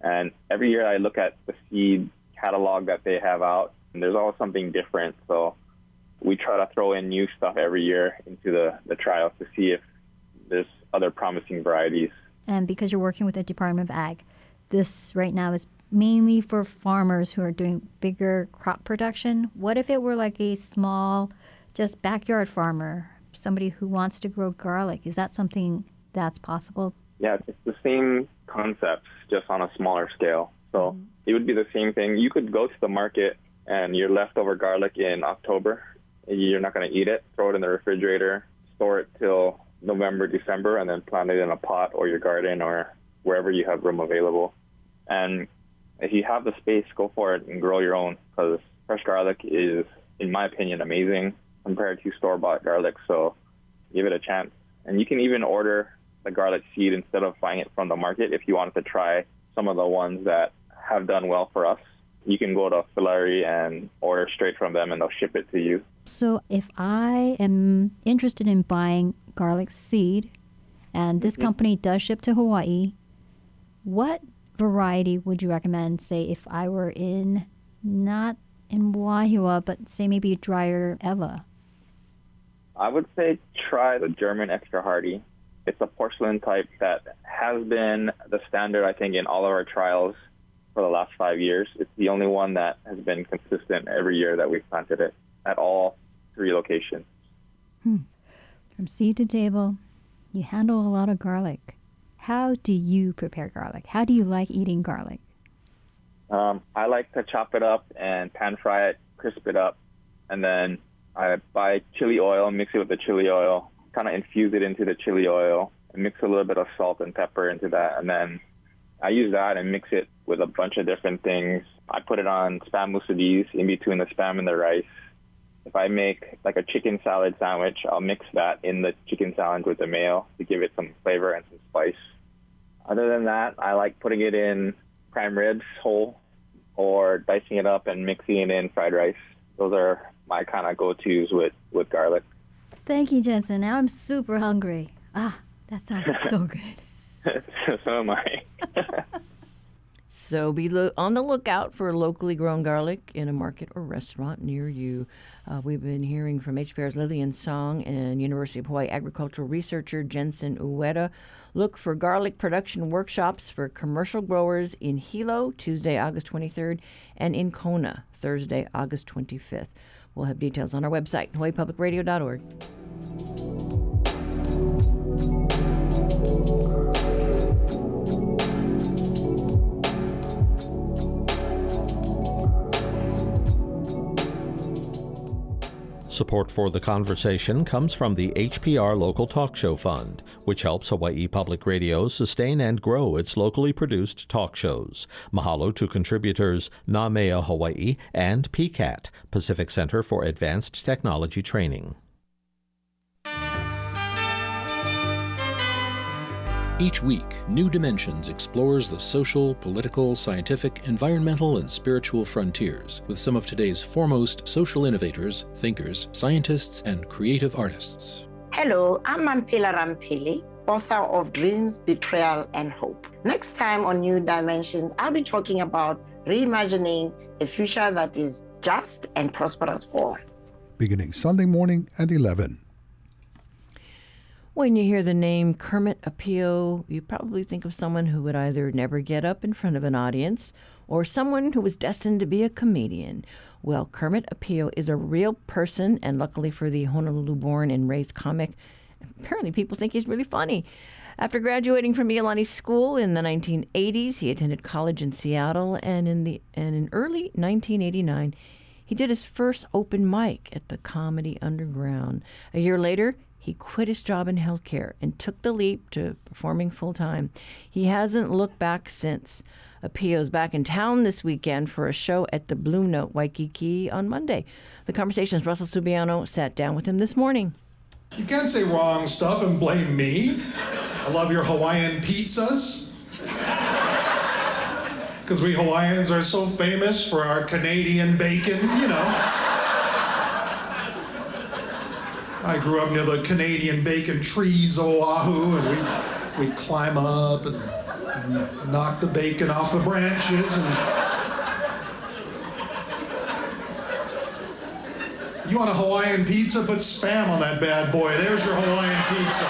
Speaker 10: And every year I look at the seed catalog that they have out, and there's always something different. So we try to throw in new stuff every year into the, the trials to see if there's other promising varieties.
Speaker 11: And because you're working with the Department of Ag, this right now is mainly for farmers who are doing bigger crop production. What if it were like a small, just backyard farmer, somebody who wants to grow garlic? Is that something that's possible?
Speaker 10: Yeah, it's the same concepts, just on a smaller scale. So mm-hmm. it would be the same thing. You could go to the market and your leftover garlic in October, you're not going to eat it, throw it in the refrigerator, store it till November, December, and then plant it in a pot or your garden or wherever you have room available. And if you have the space, go for it and grow your own because fresh garlic is, in my opinion, amazing compared to store bought garlic. So give it a chance. And you can even order the garlic seed instead of buying it from the market if you wanted to try some of the ones that have done well for us. You can go to Filaree and order straight from them and they'll ship it to you.
Speaker 11: So if I am interested in buying garlic seed and this mm-hmm. company does ship to Hawaii, what variety would you recommend, say, if I were in not in Wahiawa, but say maybe drier Ewa?
Speaker 10: I would say try the German extra hardy. It's a porcelain type that has been the standard, I think, in all of our trials for the last five years. It's the only one that has been consistent every year that we've planted it at all three locations.
Speaker 11: Hmm. From seed to table, you handle a lot of garlic. How do you prepare garlic? How do you like eating garlic?
Speaker 10: Um, I like to chop it up and pan fry it, crisp it up, and then I buy chili oil, mix it with the chili oil, kind of infuse it into the chili oil, and mix a little bit of salt and pepper into that, and then I use that and mix it with a bunch of different things. I put it on spam musubis in between the spam and the rice. If I make like a chicken salad sandwich, I'll mix that in the chicken salad with the mayo to give it some flavor and some spice. Other than that, I like putting it in prime ribs whole or dicing it up and mixing it in fried rice. Those are my kind of go-tos with, with garlic.
Speaker 11: Thank you, Jensen. Now I'm super hungry. Ah, that sounds so good.
Speaker 10: so am I.
Speaker 1: so be lo- on the lookout for locally grown garlic in a market or restaurant near you. Uh, we've been hearing from HPR's Lillian Tsang and University of Hawaii agricultural researcher Jensen Ueda. Look for garlic production workshops for commercial growers in Hilo, Tuesday, August 23rd, and in Kona, Thursday, August 25th. We'll have details on our website, hawaiipublicradio.org.
Speaker 4: Support for the conversation comes from the HPR Local Talk Show Fund, which helps Hawaii Public Radio sustain and grow its locally produced talk shows. Mahalo to contributors NAMEA Hawaii and PCAT, Pacific Center for Advanced Technology Training.
Speaker 12: Each week, New Dimensions explores the social, political, scientific, environmental, and spiritual frontiers with some of today's foremost social innovators, thinkers, scientists, and creative artists.
Speaker 13: Hello, I'm Mamphela Ramphele, author of Dreams, Betrayal, and Hope. Next time on New Dimensions, I'll be talking about reimagining a future that is just and prosperous for all.
Speaker 9: Beginning Sunday morning at 11.
Speaker 1: When you hear the name Kermet Apio, you probably think of someone who would either never get up in front of an audience or someone who was destined to be a comedian. Well, Kermet Apio is a real person, and luckily for the Honolulu born and raised comic, apparently people think he's really funny. After graduating from Iolani School in the 1980s, he attended college in Seattle, and in the and in early 1989, he did his first open mic at the Comedy Underground. A year later, he quit his job in healthcare and took the leap to performing full time. He hasn't looked back since. Apio's back in town this weekend for a show at the Blue Note Waikiki on Monday. The Conversation's Russell Subiono sat down with him this morning.
Speaker 14: You can't say wrong stuff and blame me. I love your Hawaiian pizzas. Because we Hawaiians are so famous for our Canadian bacon, you know. I grew up near the Canadian bacon trees Oahu, and we, we'd climb up and, and knock the bacon off the branches. And you want a Hawaiian pizza? Put spam on that bad boy. There's your Hawaiian pizza.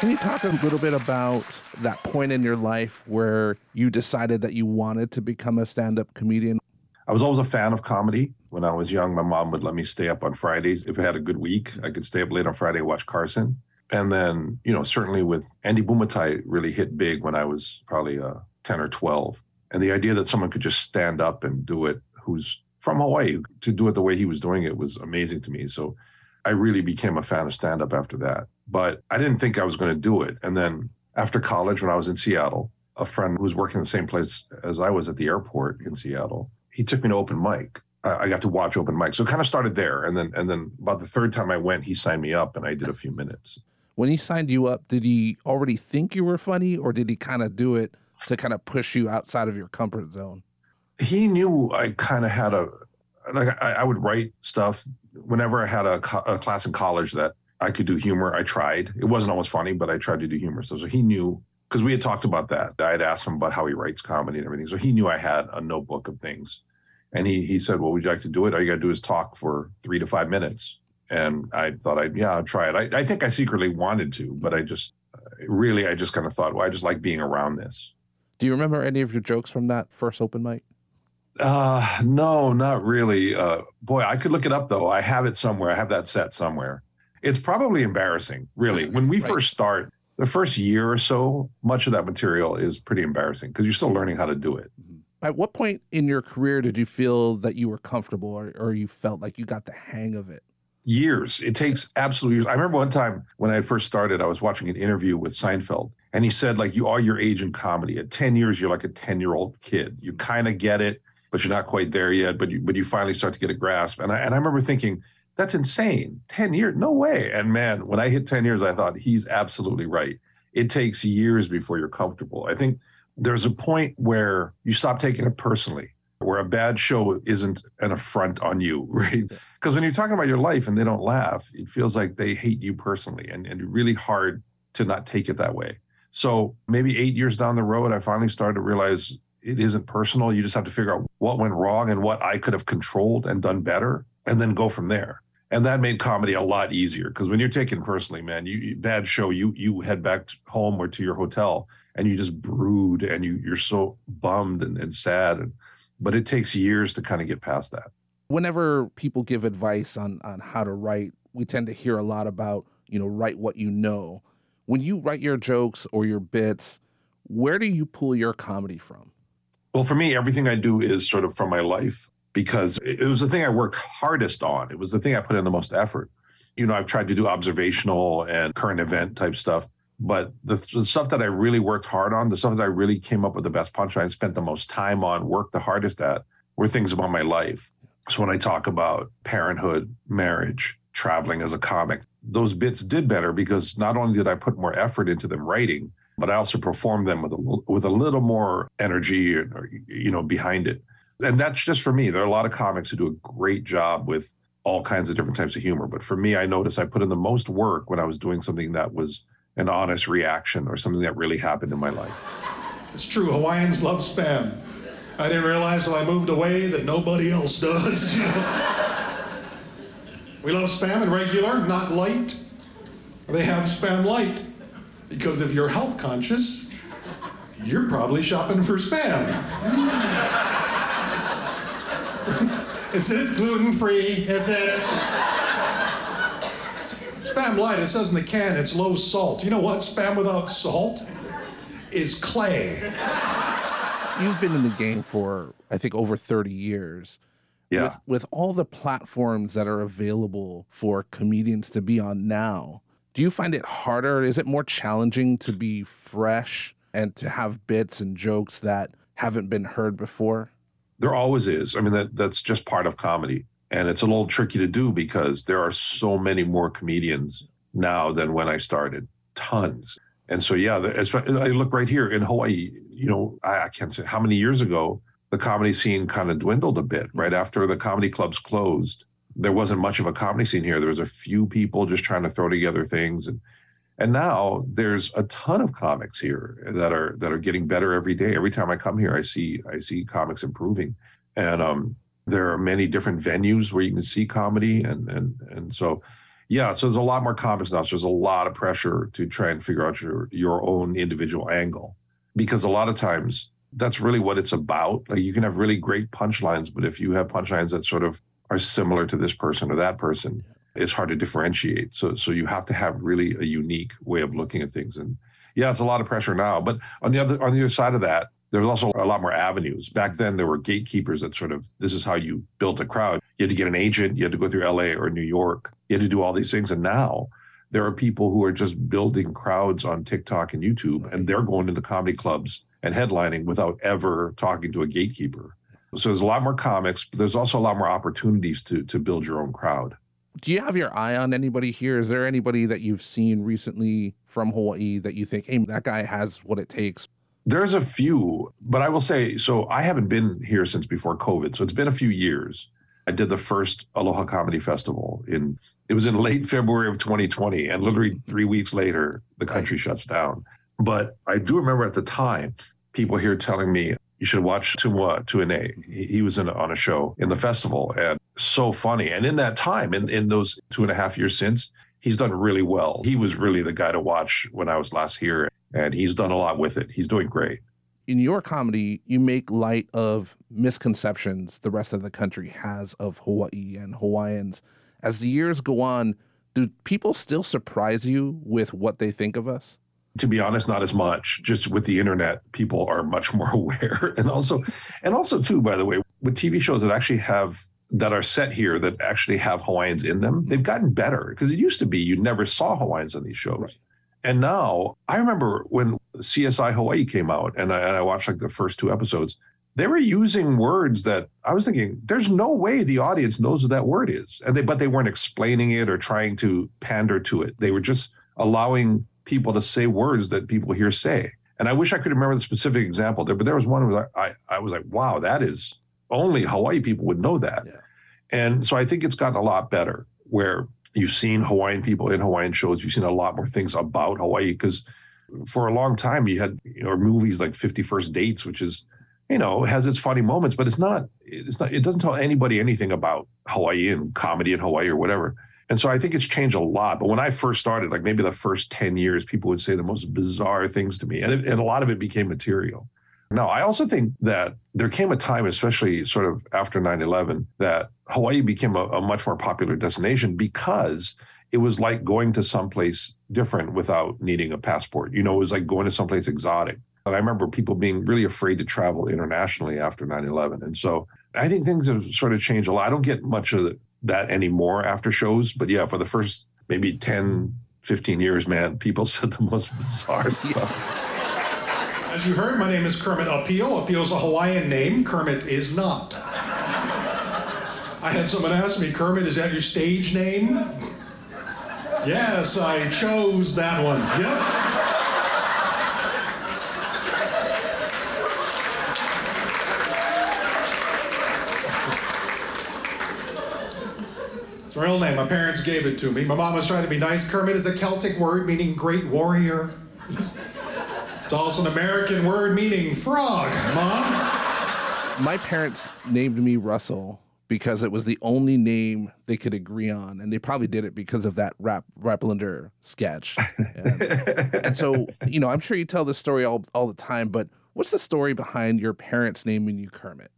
Speaker 15: Can you talk a little bit about that point in your life where you decided that you wanted to become a stand up comedian?
Speaker 16: I was always a fan of comedy. When I was young, my mom would let me stay up on Fridays. If I had a good week, I could stay up late on Friday watch Carson. And then, you know, certainly with Andy Bumatai really hit big when I was probably uh, 10 or 12. And the idea that someone could just stand up and do it who's from Hawaii to do it the way he was doing it was amazing to me. So I really became a fan of stand up after that. But I didn't think I was going to do it. And then after college, when I was in Seattle, a friend who was working in the same place as I was at the airport in Seattle, he took me to open mic. I got to watch open mic. So it kind of started there. And then and then about the third time I went, he signed me up and I did a few minutes.
Speaker 15: When he signed you up, did he already think you were funny or did he kind of do it to kind of push you outside of your comfort zone?
Speaker 16: He knew I kind of had a like I, I, would write stuff whenever I had a, a, class in college that I could do humor. I tried. It wasn't always funny, but I tried to do humor. So, so he knew because we had talked about that. I had asked him about how he writes comedy and everything. So he knew I had a notebook of things. And he he said, Well, would you like to do it? All you gotta do is talk for three to five minutes. And I thought I'd yeah, I'll try it. I, I think I secretly wanted to, but I just really I just kind of thought, well, I just like being around this.
Speaker 15: Do you remember any of your jokes from that first open mic?
Speaker 16: Uh no, not really. Uh boy, I could look it up though. I have it somewhere. I have that set somewhere. It's probably embarrassing, really. When we right. first start, the first year or so, much of that material is pretty embarrassing because you're still learning how to do it.
Speaker 15: Mm-hmm. At what point in your career did you feel that you were comfortable or, or you felt like you got the hang of it?
Speaker 16: Years. It takes absolute years. I remember one time when I first started, I was watching an interview with Seinfeld, and he said, like, you are your age in comedy. At 10 years, you're like a 10 year old kid. You kind of get it, but you're not quite there yet. But you, but you finally start to get a grasp. And I, and I remember thinking, that's insane. 10 years? No way. And man, when I hit 10 years, I thought he's absolutely right. It takes years before you're comfortable. I think there's a point where you stop taking it personally, where a bad show isn't an affront on you, right? Because when you're talking about your life and they don't laugh, it feels like they hate you personally and, and really hard to not take it that way. So maybe eight years down the road, I finally started to realize it isn't personal. You just have to figure out what went wrong and what I could have controlled and done better, and then go from there and that made comedy a lot easier because when you're taken personally, man, you bad show, you you head back home or to your hotel and you just brood and you you're so bummed and, and sad, and, but it takes years to kind of get past that.
Speaker 15: Whenever people give advice on on how to write, we tend to hear a lot about you know write what you know. When you write your jokes or your bits, where do you pull your comedy from?
Speaker 16: Well, for me, everything I do is sort of from my life because it was the thing I worked hardest on. It was the thing I put in the most effort. You know, I've tried to do observational and current event type stuff, but the, the stuff that I really worked hard on, the stuff that I really came up with the best punchline, spent the most time on, worked the hardest at, were things about my life. So when I talk about parenthood, marriage, traveling as a comic, those bits did better because not only did I put more effort into them writing, but I also performed them with a, with a little more energy, or, you know, behind it and that's just for me. There are a lot of comics who do a great job with all kinds of different types of humor. But for me, I noticed I put in the most work when I was doing something that was an honest reaction or something that really happened in my life.
Speaker 14: It's true. Hawaiians love spam. I didn't realize until I moved away that nobody else does. You know? we love spam and regular, not light. They have spam light because if you're health conscious, you're probably shopping for spam. Is this gluten free? Is it? Spam light, it says in the can it's low salt. You know what? Spam without salt is clay.
Speaker 15: You've been in the game for, I think, over 30 years.
Speaker 16: Yeah.
Speaker 15: With, with all the platforms that are available for comedians to be on now, do you find it harder? Is it more challenging to be fresh and to have bits and jokes that haven't been heard before?
Speaker 16: There always is. I mean, that that's just part of comedy, and it's a little tricky to do because there are so many more comedians now than when I started, tons. And so, yeah, I look right here in Hawaii. You know, I, I can't say how many years ago the comedy scene kind of dwindled a bit right after the comedy clubs closed. there wasn't much of a comedy scene here. There was a few people just trying to throw together things and and now there's a ton of comics here that are that are getting better every day. Every time I come here, I see I see comics improving. And um, there are many different venues where you can see comedy and and and so yeah, so there's a lot more comics now. So there's a lot of pressure to try and figure out your your own individual angle. Because a lot of times that's really what it's about. Like you can have really great punchlines, but if you have punchlines that sort of are similar to this person or that person, it's hard to differentiate. So so you have to have really a unique way of looking at things. And yeah, it's a lot of pressure now. But on the other on the other side of that, there's also a lot more avenues. Back then there were gatekeepers that sort of this is how you built a crowd. You had to get an agent, you had to go through LA or New York, you had to do all these things. And now there are people who are just building crowds on TikTok and YouTube, and they're going into comedy clubs and headlining without ever talking to a gatekeeper. So there's a lot more comics, but there's also a lot more opportunities to to build your own crowd
Speaker 15: do you have your eye on anybody here? Is there anybody that you've seen recently from Hawaii that you think, hey, that guy has what it takes?
Speaker 16: There's a few, but I will say, so I haven't been here since before COVID. So it's been a few years. I did the first Aloha Comedy Festival in, it was in late February of 2020. And literally three weeks later, the country shuts down. But I do remember at the time, people here telling me, you should watch Tumwa Tuine. He, he was in, on a show in the festival and so funny. And in that time, in, in those two and a half years since, he's done really well. He was really the guy to watch when I was last here, and he's done a lot with it. He's doing great.
Speaker 15: In your comedy, you make light of misconceptions the rest of the country has of Hawaii and Hawaiians. As the years go on, do people still surprise you with what they think of us?
Speaker 16: to be honest not as much just with the internet people are much more aware and also and also too by the way with tv shows that actually have that are set here that actually have hawaiians in them they've gotten better because it used to be you never saw hawaiians on these shows right. And now i remember when csi hawaii came out and I, and I watched like the first two episodes they were using words that I was thinking, there's no way the audience knows what that word is. And they, but they weren't explaining it or trying to pander to it. They were just allowing people to say words that people here say. And I wish I could remember the specific example there, but there was one where I, I was like, wow, that is only Hawaii people would know that. Yeah. And so I think it's gotten a lot better where you've seen Hawaiian people in Hawaiian shows, you've seen a lot more things about Hawaii because for a long time you had you know movies like 50 First Dates, which is you know has its funny moments, but it's not it's not it doesn't tell anybody anything about Hawaii and comedy in Hawaii or whatever. And so I think it's changed a lot. But when I first started, like maybe the first 10 years, people would say the most bizarre things to me. And, it, and a lot of it became material. Now, I also think that there came a time, especially sort of after 9 11, that Hawaii became a, a much more popular destination because it was like going to someplace different without needing a passport. You know, it was like going to someplace exotic. And I remember people being really afraid to travel internationally after 9 11. And so I think things have sort of changed a lot. I don't get much of that anymore after shows. But yeah, for the first maybe 10, 15 years, man, people said the most bizarre stuff.
Speaker 14: As you heard, my name is Kermet. Apio is a Hawaiian name. Kermet is not. I had someone ask me, Kermet, is that your stage name? yes, I chose that one. Yep. It's my real name. My parents gave it to me. My mom was trying to be nice. Kermet is a Celtic word meaning great warrior. It's also an American word meaning frog, Mom.
Speaker 15: My parents named me Russell because it was the only name they could agree on, and they probably did it because of that rap Raplander sketch. And, and so, you know, I'm sure you tell this story all all the time, but what's the story behind your parents naming you Kermet?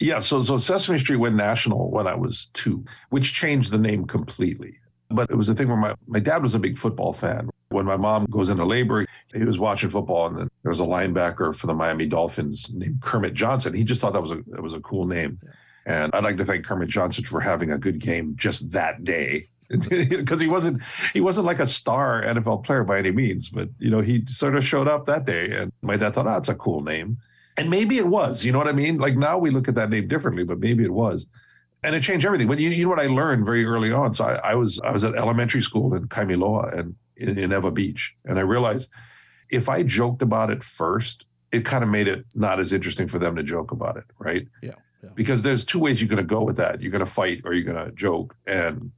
Speaker 16: Yeah, so so Sesame Street went national when I was two, which changed the name completely. But it was a thing where my, my dad was a big football fan. When my mom goes into labor, he was watching football, and then there was a linebacker for the Miami Dolphins named Kermit Johnson. He just thought that was a that was a cool name. And I'd like to thank Kermit Johnson for having a good game just that day. Because he wasn't he wasn't like a star NFL player by any means, but you know, he sort of showed up that day. And my dad thought, oh, it's a cool name. And maybe it was, you know what I mean? Like now we look at that name differently, but maybe it was. And it changed everything. But you, you know what I learned very early on? So I, I was I was at elementary school in Kaimiloa and in, in Ewa Beach. And I realized if I joked about it first, it kind of made it not as interesting for them to joke about it, right?
Speaker 15: Yeah.
Speaker 16: because there's two ways you're going to go with that. You're going to fight or you're going to joke. And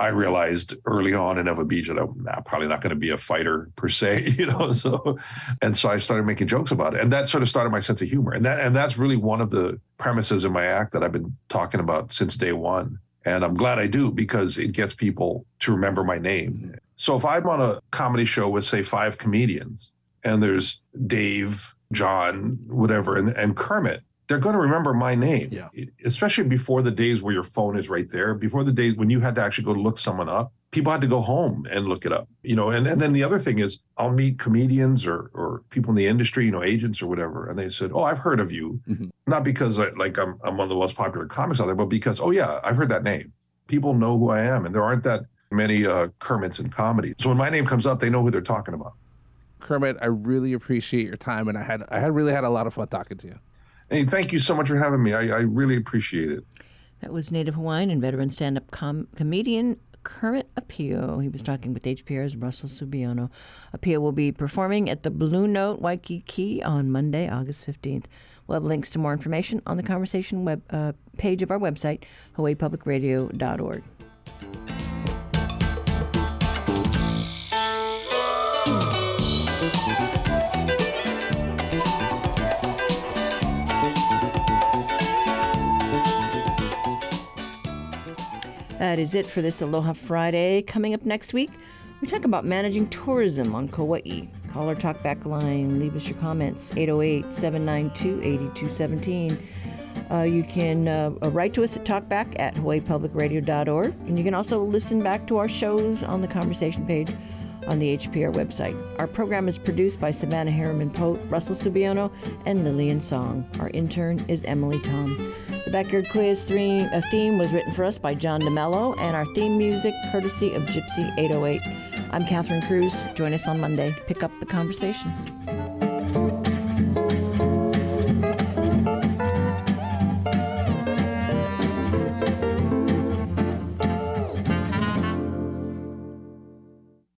Speaker 16: I realized early on in Ewa Beach that I'm nah, probably not going to be a fighter per se, you know. So, and so I started making jokes about it, and that sort of started my sense of humor. And that and that's really one of the premises in my act that I've been talking about since day one. And I'm glad I do because it gets people to remember my name. Mm-hmm. So if I'm on a comedy show with say five comedians, and there's Dave, John, whatever, and, and Kermet, they're going to remember my name.
Speaker 15: Yeah.
Speaker 16: Especially before the days where your phone is right there, before the days when you had to actually go look someone up. People had to go home and look it up, you know. And, and then the other thing is, I'll meet comedians or or people in the industry, you know, agents or whatever, and they said, "Oh, I've heard of you," mm-hmm. not because I, like I'm I'm one of the most popular comics out there, but because oh yeah, I've heard that name. People know who I am, and there aren't that many uh, Kermets in comedy. So when my name comes up, they know who they're talking about.
Speaker 15: Kermet, I really appreciate your time, and I had I had really had a lot of fun talking to you.
Speaker 16: Hey, thank you so much for having me. I, I really appreciate it.
Speaker 1: That was Native Hawaiian and veteran stand up com- comedian Kermet Apio. He was talking with HPR's Russell Subiono. Apio will be performing at the Blue Note Waikiki on Monday, August 15th. We'll have links to more information on the conversation web uh, page of our website, hawaiipublicradio.org. That is it for this Aloha Friday. Coming up next week, we talk about managing tourism on Kauai. Call our talkback line. Leave us your comments 808 792 8217. Uh, you can uh, write to us at talkback at hawaiipublicradio.org. And you can also listen back to our shows on the conversation page on the HPR website. Our program is produced by Savannah Harriman Pote, Russell Subiono, and Lillian Tsang. Our intern is Emily Tom. The Backyard Quiz theme, uh, theme was written for us by John DeMello, and our theme music courtesy of Gypsy 808. I'm Catherine Cruz. Join us on Monday. Pick up the conversation.